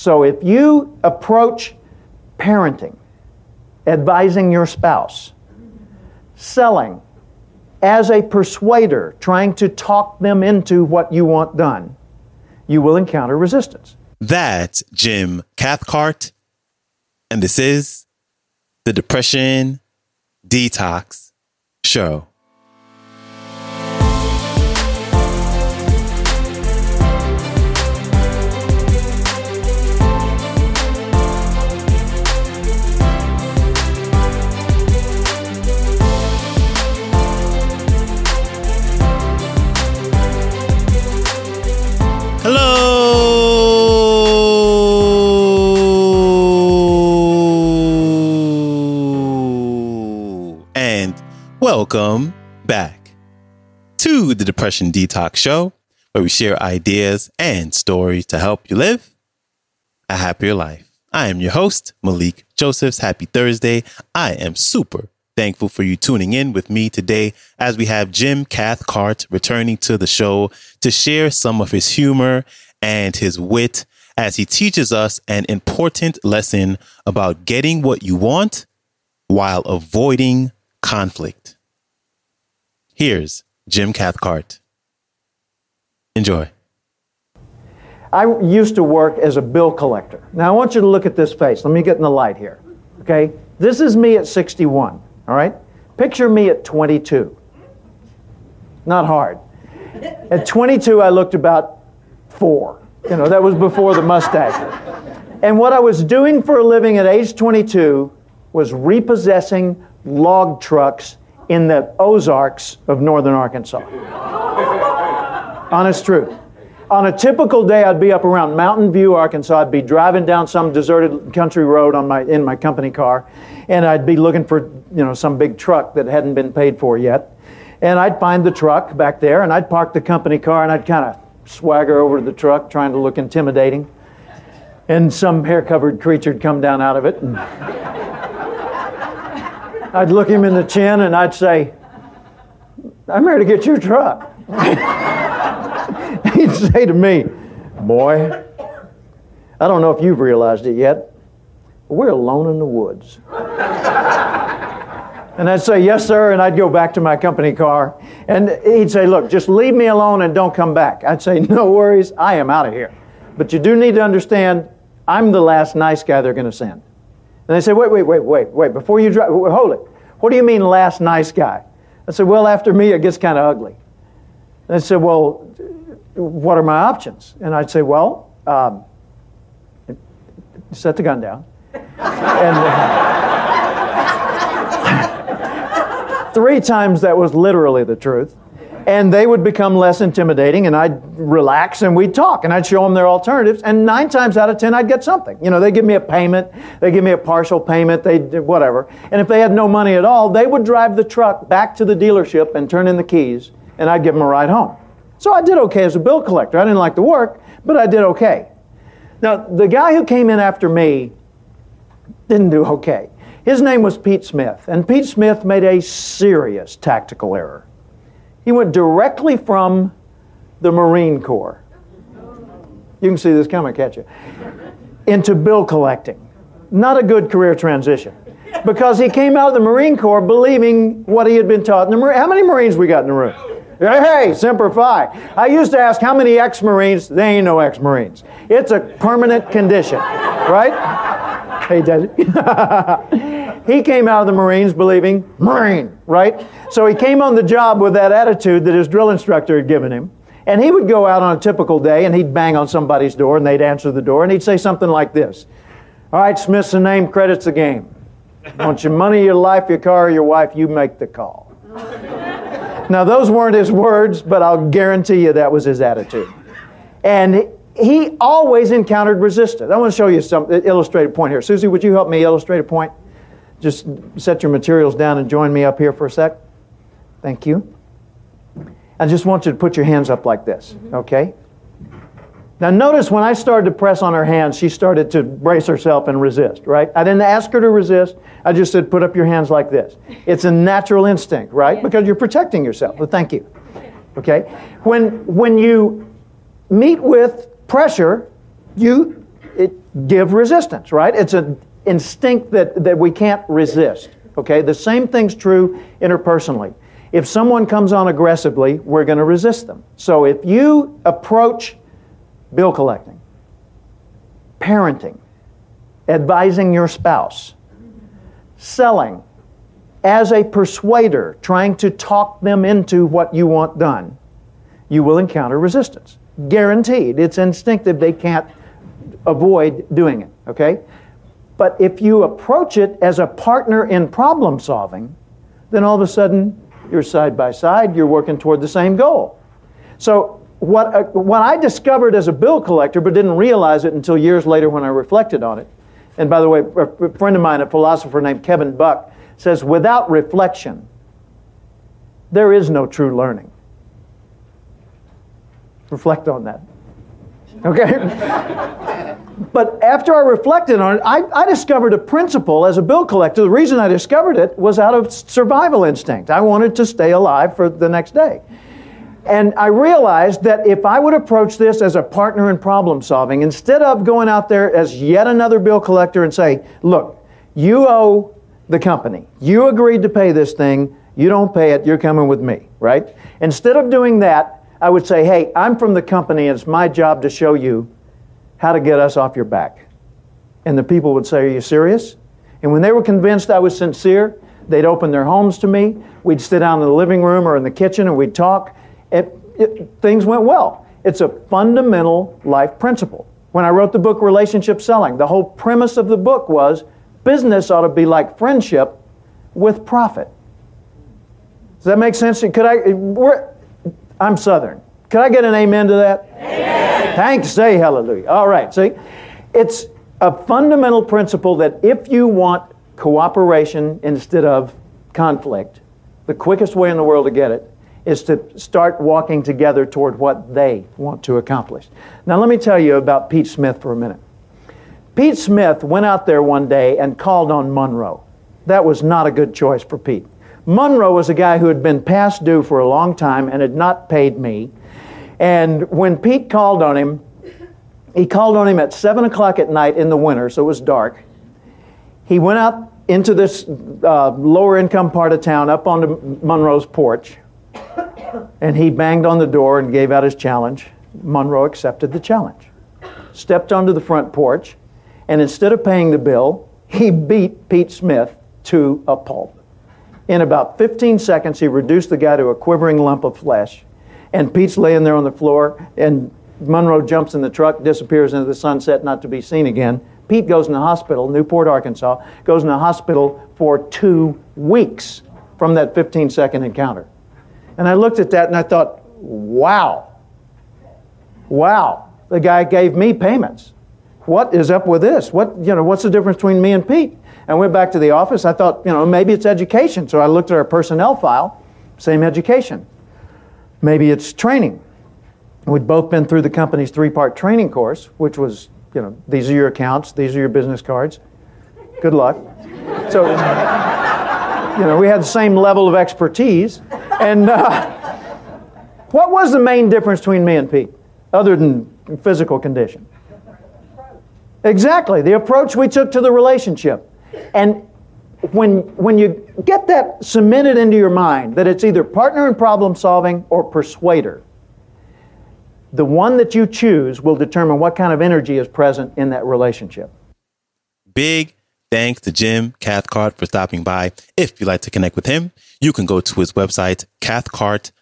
So if you approach parenting, advising your spouse, selling, as a persuader, trying to talk them into what you want done, you will encounter resistance. That's Jim Cathcart, and this is the Depression Detox Show. Welcome back to the Depression Detox Show, where we share ideas and stories to help you live a happier life. I am your host, Malikee Josephs. Happy Thursday. I am super thankful for you tuning in with me today as we have Jim Cathcart returning to the show to share some of his humor and his wit as he teaches us an important lesson about getting what you want while avoiding conflict. Here's Jim Cathcart. Enjoy. I used to work as a bill collector. Now I want you to look at this face. Let me get in the light here. Okay? This is me at 61. All right? Picture me at 22. Not hard. At 22, I looked about four. You know, that was before the mustache. And what I was doing for a living at age 22 was repossessing log trucks in the Ozarks of northern Arkansas. Honest truth. On a typical day, I'd be up around Mountain View, Arkansas. I'd be driving down some deserted country road on my, in my company car, and I'd be looking for you know, some big truck that hadn't been paid for yet. And I'd find the truck back there, and I'd park the company car, and I'd kind of swagger over to the truck, trying to look intimidating. And some hair covered creature would come down out of it. And I'd look him in the chin and I'd say, I'm here to get your truck. He'd say to me, Boy, I don't know if you've realized it yet, but we're alone in the woods. And I'd say, Yes, sir. And I'd go back to my company car. And he'd say, Look, just leave me alone and don't come back. I'd say, No worries. I am out of here. But you do need to understand, I'm the last nice guy they're going to send. And they say, Wait, wait, wait, wait, wait. Before you drive, hold it. What do you mean, last nice guy? I said, Well, after me, it gets kind of ugly. They said, Well, what are my options? And I'd say, Well, um, set the gun down. and. Three times that was literally the truth. And they would become less intimidating, and I'd relax and we'd talk, and I'd show them their alternatives. And nine times out of ten, I'd get something. You know, they give me a payment, they give me a partial payment, they whatever. And if they had no money at all, they would drive the truck back to the dealership and turn in the keys, and I'd give them a ride home. So I did okay as a bill collector. I didn't like the work, but I did okay. Now, the guy who came in after me didn't do okay. His name was Pete Smith, and Pete Smith made a serious tactical error. He went directly from the Marine Corps. You can see this coming, can't you? Into bill collecting. Not a good career transition. Because he came out of the Marine Corps believing what he had been taught in the Marine. How many Marines we got in the room? Hey, Semper Fi. I used to ask how many ex Marines. They ain't no ex Marines. It's a permanent condition, right? Hey, Daddy. he came out of the Marines believing Marine, right? So he came on the job with that attitude that his drill instructor had given him. And he would go out on a typical day and he'd bang on somebody's door and they'd answer the door and he'd say something like this All right, Smith's the name, credit's the game. Want your money, your life, your car, your wife, you make the call. now, those weren't his words, but I'll guarantee you that was his attitude. And he always encountered resistance. I want to show you some illustrated point here. Susie, would you help me illustrate a point? Just set your materials down and join me up here for a sec. Thank you. I just want you to put your hands up like this, mm-hmm. okay? Now, notice when I started to press on her hands, she started to brace herself and resist, right? I didn't ask her to resist. I just said, put up your hands like this. It's a natural instinct, right? Because you're protecting yourself. Well, thank you. Okay? When, when you meet with pressure, you it give resistance, right? It's an instinct that, that we can't resist. Okay, the same thing's true interpersonally. If someone comes on aggressively, we're going to resist them. So if you approach bill collecting, parenting, advising your spouse, selling, as a persuader, trying to talk them into what you want done, you will encounter resistance. Guaranteed. It's instinctive. They can't avoid doing it, okay? But if you approach it as a partner in problem solving, then all of a sudden you're side by side, you're working toward the same goal. So, what, uh, what I discovered as a bill collector, but didn't realize it until years later when I reflected on it, and by the way, a friend of mine, a philosopher named Kevin Buck, says, without reflection, there is no true learning. Reflect on that. Okay? but after I reflected on it, I, I, discovered a principle as a bill collector. The reason I discovered it was out of survival instinct. I wanted to stay alive for the next day. And I realized that if I would approach this as a partner in problem solving, instead of going out there as yet another bill collector and say, look, you owe the company. You agreed to pay this thing. You don't pay it. You're coming with me, right? Instead of doing that, I would say, hey, I'm from the company and it's my job to show you how to get us off your back. And the people would say, Are you serious? And when they were convinced I was sincere, they'd open their homes to me. We'd sit down in the living room or in the kitchen and we'd talk. It, it, things went well. It's a fundamental life principle. When I wrote the book Relationship Selling, the whole premise of the book was business ought to be like friendship with profit. Does that make sense? Could I? I'm Southern. Can I get an amen to that? Amen. Thanks. Say hallelujah. All right. See, it's a fundamental principle that if you want cooperation instead of conflict, the quickest way in the world to get it is to start walking together toward what they want to accomplish. Now, let me tell you about Pete Smith for a minute. Pete Smith went out there one day and called on Monroe. That was not a good choice for Pete. Monroe was a guy who had been past due for a long time and had not paid me. And when Pete called on him, he called on him at 7 o'clock at night in the winter, so it was dark. He went out into this uh, lower income part of town up onto Monroe's porch, and he banged on the door and gave out his challenge. Monroe accepted the challenge, stepped onto the front porch, and instead of paying the bill, he beat Pete Smith to a pulp. In about 15 seconds, he reduced the guy to a quivering lump of flesh. And Pete's laying there on the floor, and Monroe jumps in the truck, disappears into the sunset, not to be seen again. Pete goes in the hospital, Newport, Arkansas, goes in the hospital for two weeks from that 15 second encounter. And I looked at that and I thought, wow, wow, the guy gave me payments. What is up with this? What, you know, what's the difference between me and Pete? I went back to the office. I thought, you know, maybe it's education. So I looked at our personnel file, same education. Maybe it's training. We'd both been through the company's three part training course, which was, you know, these are your accounts, these are your business cards. Good luck. So, you know, we had the same level of expertise. And uh, what was the main difference between me and Pete, other than physical condition? Exactly, the approach we took to the relationship. And when, when you get that cemented into your mind that it's either partner in problem solving or persuader, the one that you choose will determine what kind of energy is present in that relationship. Big thanks to Jim Cathcart for stopping by. If you'd like to connect with him, you can go to his website, cathcart.com,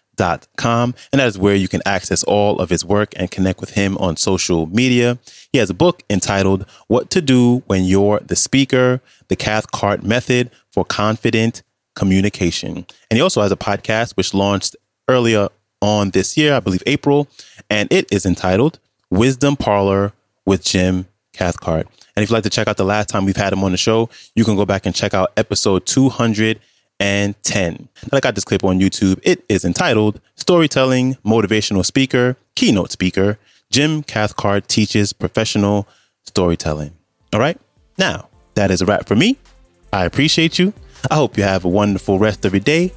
and that is where you can access all of his work and connect with him on social media. He has a book entitled What to Do When You're the Speaker, the Cathcart Method for Confident Communication. And he also has a podcast which launched earlier on this year, I believe April, and it is entitled Wisdom Parlor with Jim Cathcart. And if you'd like to check out the last time we've had him on the show, you can go back and check out episode 210. And I got this clip on YouTube. It is entitled Storytelling Motivational Speaker, Keynote Speaker. Jim Cathcart teaches professional storytelling. All right. Now, that is a wrap for me. I appreciate you. I hope you have a wonderful rest of your day,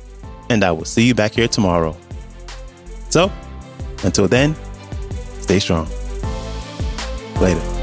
and I will see you back here tomorrow. So, until then, stay strong. Later.